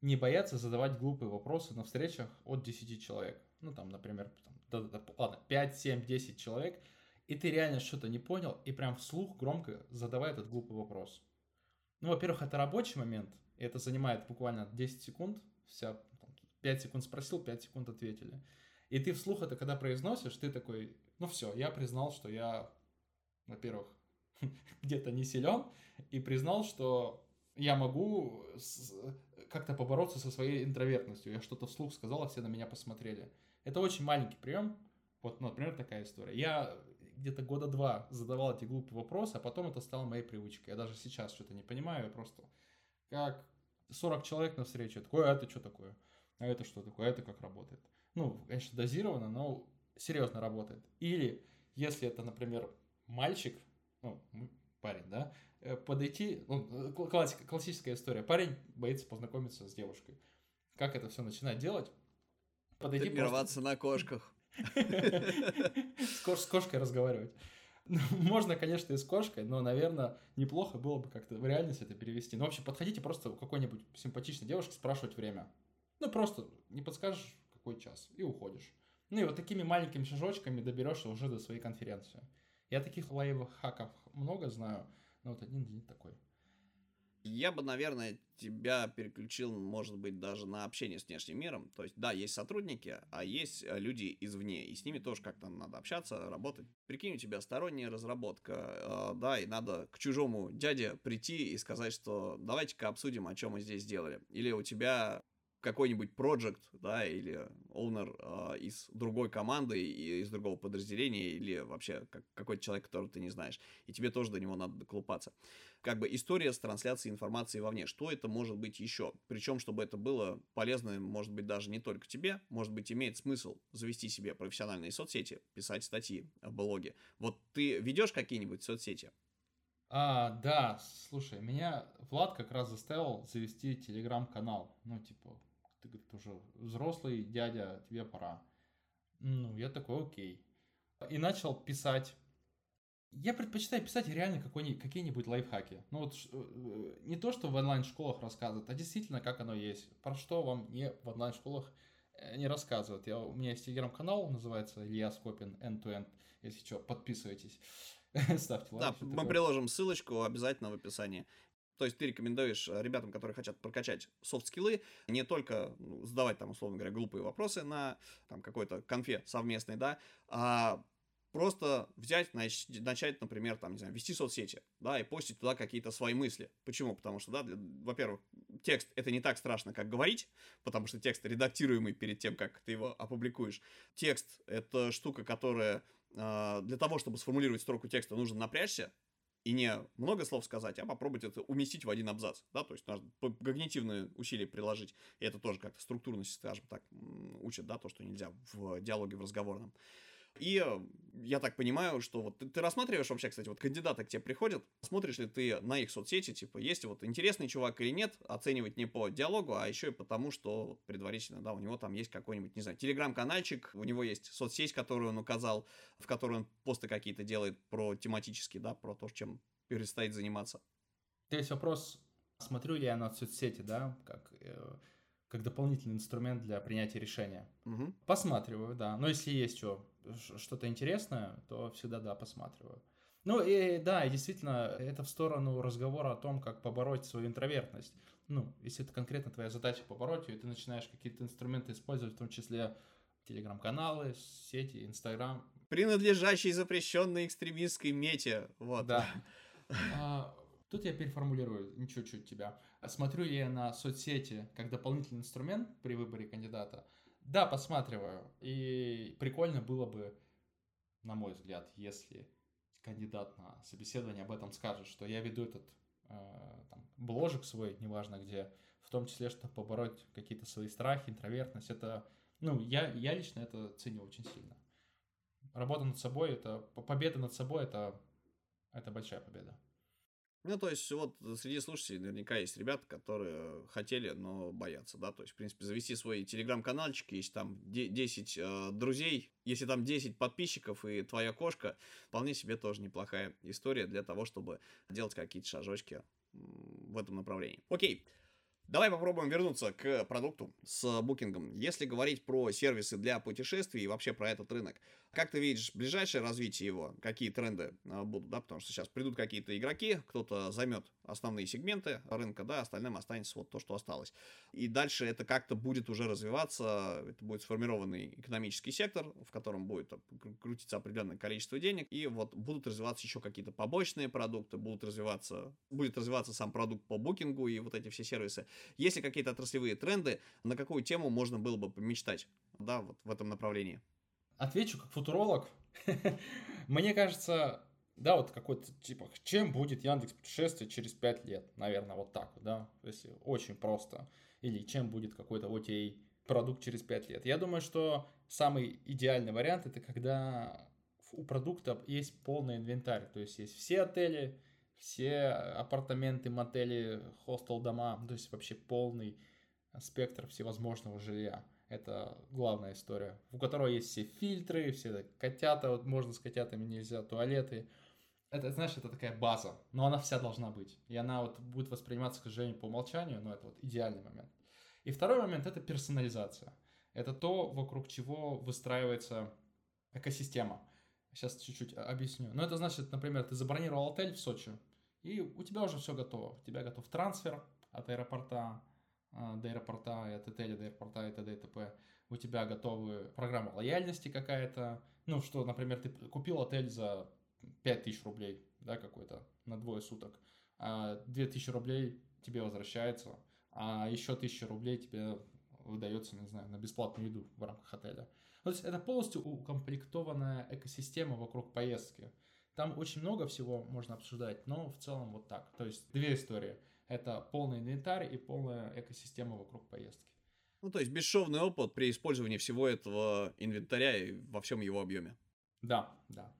Не бояться задавать глупые вопросы на встречах от 10 человек. Ну, там, например, там, да, да, ладно, 5, 7, 10 человек, и ты реально что-то не понял, и прям вслух громко задавай этот глупый вопрос. Ну, во-первых, это рабочий момент, и это занимает буквально 10 секунд. Вся, 5 секунд спросил, 5 секунд ответили. И ты вслух это когда произносишь, ты такой, ну все, я признал, что я, во-первых, где-то не силен, и признал, что я могу как-то побороться со своей интровертностью. Я что-то вслух сказал, а все на меня посмотрели. Это очень маленький прием. Вот, ну, например, такая история. Я где-то года два задавал эти глупые вопросы, а потом это стало моей привычкой. Я даже сейчас что-то не понимаю, я просто как 40 человек на встрече, такое, а это что такое? А это что такое? А это как работает? Ну, конечно, дозировано, но серьезно работает. Или, если это, например, мальчик, ну, парень, да, э, подойти, ну, классика, классическая история, парень боится познакомиться с девушкой. Как это все начинать делать? Подойти Тренироваться просто... на кошках. С кошкой разговаривать. Можно, конечно, и с кошкой, но, наверное, неплохо было бы как-то в реальность это перевести. Ну, вообще, подходите просто у какой-нибудь симпатичной девушки спрашивать время. Ну, просто не подскажешь, какой час, и уходишь. Ну, и вот такими маленькими шажочками доберешься уже до своей конференции. Я таких лайфхаков много знаю, но вот один день такой. Я бы, наверное, тебя переключил, может быть, даже на общение с внешним миром. То есть, да, есть сотрудники, а есть э, люди извне, и с ними тоже как-то надо общаться, работать. Прикинь, у тебя сторонняя разработка, э, да, и надо к чужому дяде прийти и сказать, что давайте-ка обсудим, о чем мы здесь сделали. Или у тебя какой-нибудь проект, да, или owner э, из другой команды, из другого подразделения, или вообще как, какой-то человек, которого ты не знаешь, и тебе тоже до него надо доколупаться. Как бы история с трансляцией информации вовне. Что это может быть еще? Причем, чтобы это было полезно, может быть, даже не только тебе, может быть, имеет смысл завести себе профессиональные соцсети, писать статьи в блоге. Вот ты ведешь какие-нибудь соцсети? А, да, слушай, меня Влад как раз заставил завести телеграм-канал. Ну, типа, ты, говорит, уже взрослый дядя, тебе пора. Ну, я такой, окей. И начал писать. Я предпочитаю писать реально какие-нибудь лайфхаки. Ну вот э, не то, что в онлайн-школах рассказывают, а действительно, как оно есть. Про что вам не в онлайн-школах э, не рассказывают. Я, у меня есть телеграм-канал, называется Илья Скопин End-to-End. Если что, подписывайтесь. Ставьте лайк. Да, мы приложим ссылочку обязательно в описании. То есть ты рекомендуешь э, ребятам, которые хотят прокачать софт-скиллы, не только ну, задавать там, условно говоря, глупые вопросы на там какой-то конфе совместный, да, а просто взять, начать, например, там, не знаю, вести соцсети, да, и постить туда какие-то свои мысли. Почему? Потому что, да, для, во-первых, текст это не так страшно, как говорить, потому что текст редактируемый перед тем, как ты его опубликуешь. Текст это штука, которая э, для того, чтобы сформулировать строку текста, нужно напрячься, и не много слов сказать, а попробовать это уместить в один абзац, да, то есть нужно когнитивные усилия приложить, и это тоже как-то структурность, скажем так, учат, да, то, что нельзя в диалоге в разговорном. И я так понимаю, что вот ты, ты рассматриваешь вообще, кстати, вот кандидаты к тебе приходят, смотришь ли ты на их соцсети, типа, есть вот интересный чувак или нет, оценивать не по диалогу, а еще и потому, что предварительно, да, у него там есть какой-нибудь, не знаю, телеграм-канальчик, у него есть соцсеть, которую он указал, в которой он посты какие-то делает про тематически, да, про то, чем перестает заниматься. То есть вопрос, смотрю ли я на соцсети, да, как э, как дополнительный инструмент для принятия решения. Угу. Посматриваю, да. Но если есть что, что-то интересное, то всегда, да, посматриваю. Ну и да, и действительно, это в сторону разговора о том, как побороть свою интровертность. Ну, если это конкретно твоя задача побороть ее, и ты начинаешь какие-то инструменты использовать, в том числе телеграм-каналы, сети, инстаграм. Принадлежащий запрещенной экстремистской мете. Вот. Да. А, тут я переформулирую чуть-чуть тебя. Смотрю я на соцсети как дополнительный инструмент при выборе кандидата. Да, посматриваю. И прикольно было бы, на мой взгляд, если кандидат на собеседование об этом скажет, что я веду этот э, там, бложек свой, неважно где, в том числе, чтобы побороть какие-то свои страхи, интровертность. Это, ну, я, я лично это ценю очень сильно. Работа над собой, это победа над собой, это, это большая победа. Ну, то есть, вот среди слушателей наверняка есть ребята, которые хотели, но боятся, да, то есть, в принципе, завести свой телеграм-каналчик, если там 10 э, друзей, если там 10 подписчиков и твоя кошка, вполне себе тоже неплохая история для того, чтобы делать какие-то шажочки в этом направлении. Окей. Давай попробуем вернуться к продукту с букингом. Если говорить про сервисы для путешествий и вообще про этот рынок, как ты видишь ближайшее развитие его? Какие тренды а, будут, да? Потому что сейчас придут какие-то игроки, кто-то займет основные сегменты рынка, да, остальным останется вот то, что осталось. И дальше это как-то будет уже развиваться, это будет сформированный экономический сектор, в котором будет крутиться определенное количество денег, и вот будут развиваться еще какие-то побочные продукты, будут развиваться, будет развиваться сам продукт по букингу и вот эти все сервисы. Есть ли какие-то отраслевые тренды, на какую тему можно было бы помечтать, да, вот в этом направлении? Отвечу как футуролог. Мне кажется, да, вот какой-то, типа, чем будет Яндекс путешествие через 5 лет, наверное, вот так, да, если очень просто. Или чем будет какой-то OTA продукт через 5 лет. Я думаю, что самый идеальный вариант это когда у продукта есть полный инвентарь, то есть есть все отели, все апартаменты, мотели, хостел, дома, то есть вообще полный спектр всевозможного жилья. Это главная история, у которого есть все фильтры, все котята, вот можно с котятами нельзя, туалеты. Это, знаешь, это такая база, но она вся должна быть. И она вот будет восприниматься, к сожалению, по умолчанию, но это вот идеальный момент. И второй момент — это персонализация. Это то, вокруг чего выстраивается экосистема. Сейчас чуть-чуть объясню. Но это значит, например, ты забронировал отель в Сочи, и у тебя уже все готово. У тебя готов трансфер от аэропорта а, до аэропорта, и от отеля до аэропорта и т.д. и т.п. У тебя готовы программа лояльности какая-то. Ну, что, например, ты купил отель за 5000 рублей, да, какой-то, на двое суток. А 2000 рублей тебе возвращается, а еще 1000 рублей тебе выдается, не знаю, на бесплатную еду в рамках отеля. То есть это полностью укомплектованная экосистема вокруг поездки. Там очень много всего можно обсуждать, но в целом вот так. То есть две истории – это полный инвентарь и полная экосистема вокруг поездки. Ну, то есть бесшовный опыт при использовании всего этого инвентаря и во всем его объеме. Да, да.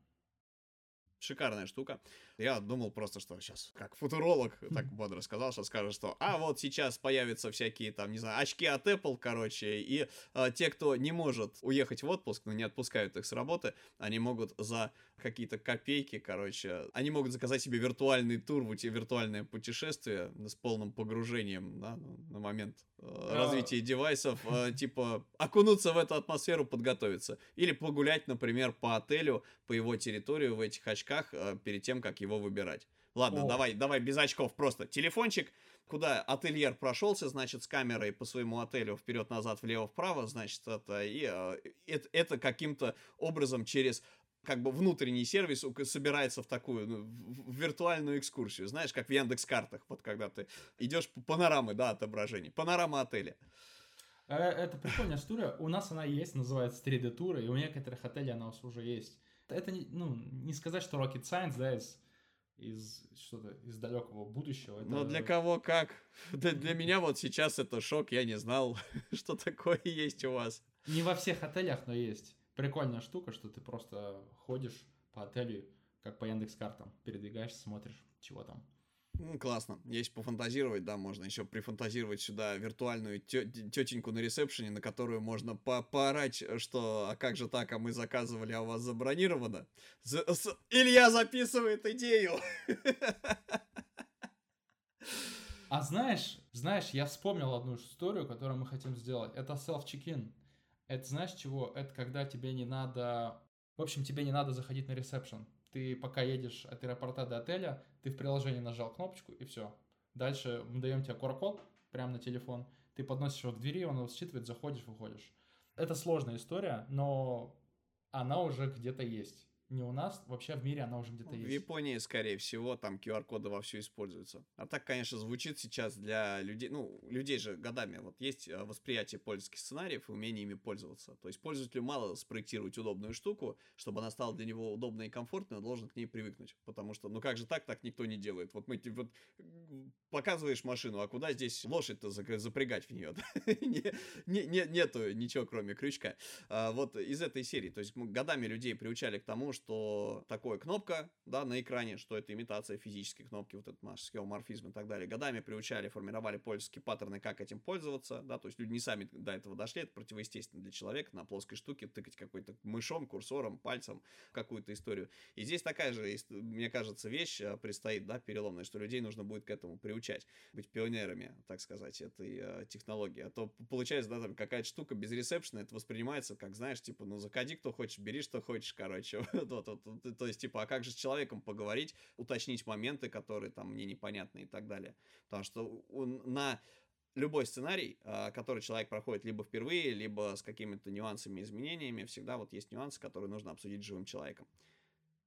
Шикарная штука. Я думал просто, что сейчас, как футуролог, так бодро сказал, что скажет, что а вот сейчас появятся всякие там, не знаю, очки от Apple, короче, и э, те, кто не может уехать в отпуск, но не отпускают их с работы, они могут за какие-то копейки, короче, они могут заказать себе виртуальный тур, виртуальное путешествие с полным погружением да, ну, на момент э, развития девайсов, э, типа окунуться в эту атмосферу, подготовиться. Или погулять, например, по отелю, по его территории в этих очках э, перед тем, как его выбирать. Ладно, О. давай, давай без очков, просто телефончик, куда ательер прошелся, значит, с камерой по своему отелю вперед-назад, влево-вправо, значит, это, и э, это, это каким-то образом через как бы внутренний сервис собирается в такую ну, в виртуальную экскурсию, знаешь, как в Яндекс картах, вот когда ты идешь по панорамы, да, отображений, панорама отеля. Э, это прикольная история. У нас она есть, называется 3D-туры, и у некоторых отелей она уже есть. Это, ну, не сказать, что Rocket Science, да, из, из что-то из далекого будущего. Это... Но для кого как? Для, для меня вот сейчас это шок, я не знал, что такое есть у вас. Не во всех отелях, но есть прикольная штука, что ты просто ходишь по отелю, как по Яндекс картам, передвигаешься, смотришь, чего там. Ну, классно. Есть пофантазировать, да, можно еще прифантазировать сюда виртуальную тетеньку на ресепшене, на которую можно по поорать, что «А как же так, а мы заказывали, а у вас забронировано?» За Илья записывает идею! А знаешь, знаешь, я вспомнил одну историю, которую мы хотим сделать. Это self-check-in. Это знаешь чего? Это когда тебе не надо... В общем, тебе не надо заходить на ресепшн. Ты пока едешь от аэропорта до отеля, ты в приложении нажал кнопочку и все. Дальше мы даем тебе QR-код прямо на телефон. Ты подносишь его к двери, он его считывает, заходишь, выходишь. Это сложная история, но она уже где-то есть не у нас, вообще в мире она уже где-то есть. В Японии, скорее всего, там QR-коды вовсю используются. А так, конечно, звучит сейчас для людей, ну, людей же годами, вот есть э, восприятие пользовательских сценариев и умение ими пользоваться. То есть пользователю мало спроектировать удобную штуку, чтобы она стала для него удобной и комфортной, он должен к ней привыкнуть. Потому что, ну как же так, так никто не делает. Вот мы, вот, показываешь машину, а куда здесь лошадь-то запрягать в нее? Нету ничего, кроме крючка. А вот из этой серии. То есть годами людей приучали к тому, что такое кнопка, да, на экране, что это имитация физической кнопки, вот этот наш скеоморфизм и так далее. Годами приучали, формировали пользовательские паттерны, как этим пользоваться, да, то есть люди не сами до этого дошли, это противоестественно для человека на плоской штуке тыкать какой-то мышом, курсором, пальцем какую-то историю. И здесь такая же, мне кажется, вещь э, предстоит, да, переломная, что людей нужно будет к этому приучать, быть пионерами, так сказать, этой э, технологии. А то получается, да, там какая-то штука без ресепшена, это воспринимается как, знаешь, типа, ну, заходи кто хочешь, бери что хочешь, короче, то, то, то, то есть, типа, а как же с человеком поговорить, уточнить моменты, которые там мне непонятны и так далее. Потому что на любой сценарий, а, который человек проходит либо впервые, либо с какими-то нюансами, изменениями, всегда вот есть нюансы, которые нужно обсудить с живым человеком.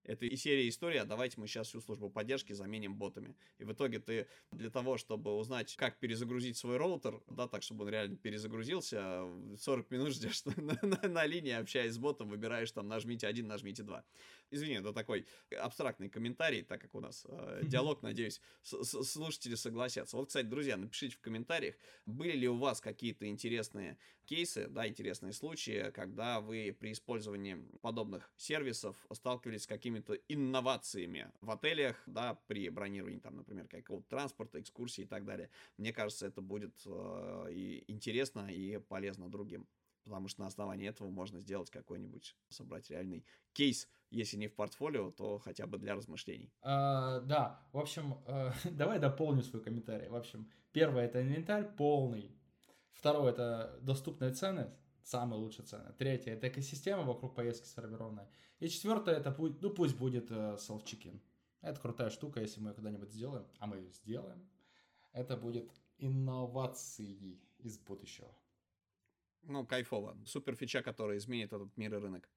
Это и серия история, а давайте мы сейчас всю службу поддержки заменим ботами. И в итоге ты для того, чтобы узнать, как перезагрузить свой роутер, да, так, чтобы он реально перезагрузился, 40 минут ждешь на, на, на линии, общаясь с ботом, выбираешь там нажмите один, нажмите два. Извини, это такой абстрактный комментарий, так как у нас э, диалог, надеюсь, слушатели согласятся. Вот, кстати, друзья, напишите в комментариях, были ли у вас какие-то интересные кейсы, да, интересные случаи, когда вы при использовании подобных сервисов сталкивались с какими-то инновациями в отелях, да, при бронировании, там, например, какого-то транспорта, экскурсии и так далее. Мне кажется, это будет э, и интересно, и полезно другим потому что на основании этого можно сделать какой-нибудь, собрать реальный кейс, если не в портфолио, то хотя бы для размышлений. А, да, в общем, э, давай дополню свой комментарий. В общем, первое это инвентарь полный, второе это доступные цены, самые лучшие цены. Третье это экосистема вокруг поездки сформированная. И четвертое это ну пусть будет э, self-check-in. Это крутая штука, если мы ее когда-нибудь сделаем, а мы ее сделаем. Это будет инновации из будущего. Ну, кайфово. Супер фича, которая изменит этот мир и рынок.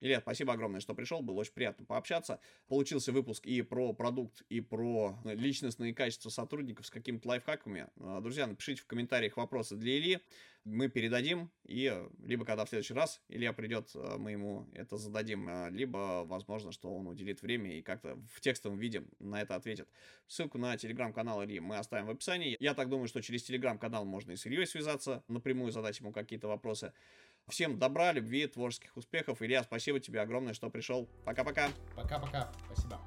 Илья, спасибо огромное, что пришел, было очень приятно пообщаться. Получился выпуск и про продукт, и про личностные качества сотрудников с какими-то лайфхаками. А, друзья, напишите в комментариях вопросы для Ильи, мы передадим, и либо когда в следующий раз Илья придет, а, мы ему это зададим, а, либо, возможно, что он уделит время и как-то в текстовом виде на это ответит. Ссылку на телеграм-канал Ильи мы оставим в описании. Я так думаю, что через телеграм-канал можно и с Ильей связаться, напрямую задать ему какие-то вопросы. Всем добра, любви, творческих успехов. Илья, спасибо тебе огромное, что пришел. Пока-пока. Пока-пока. Спасибо.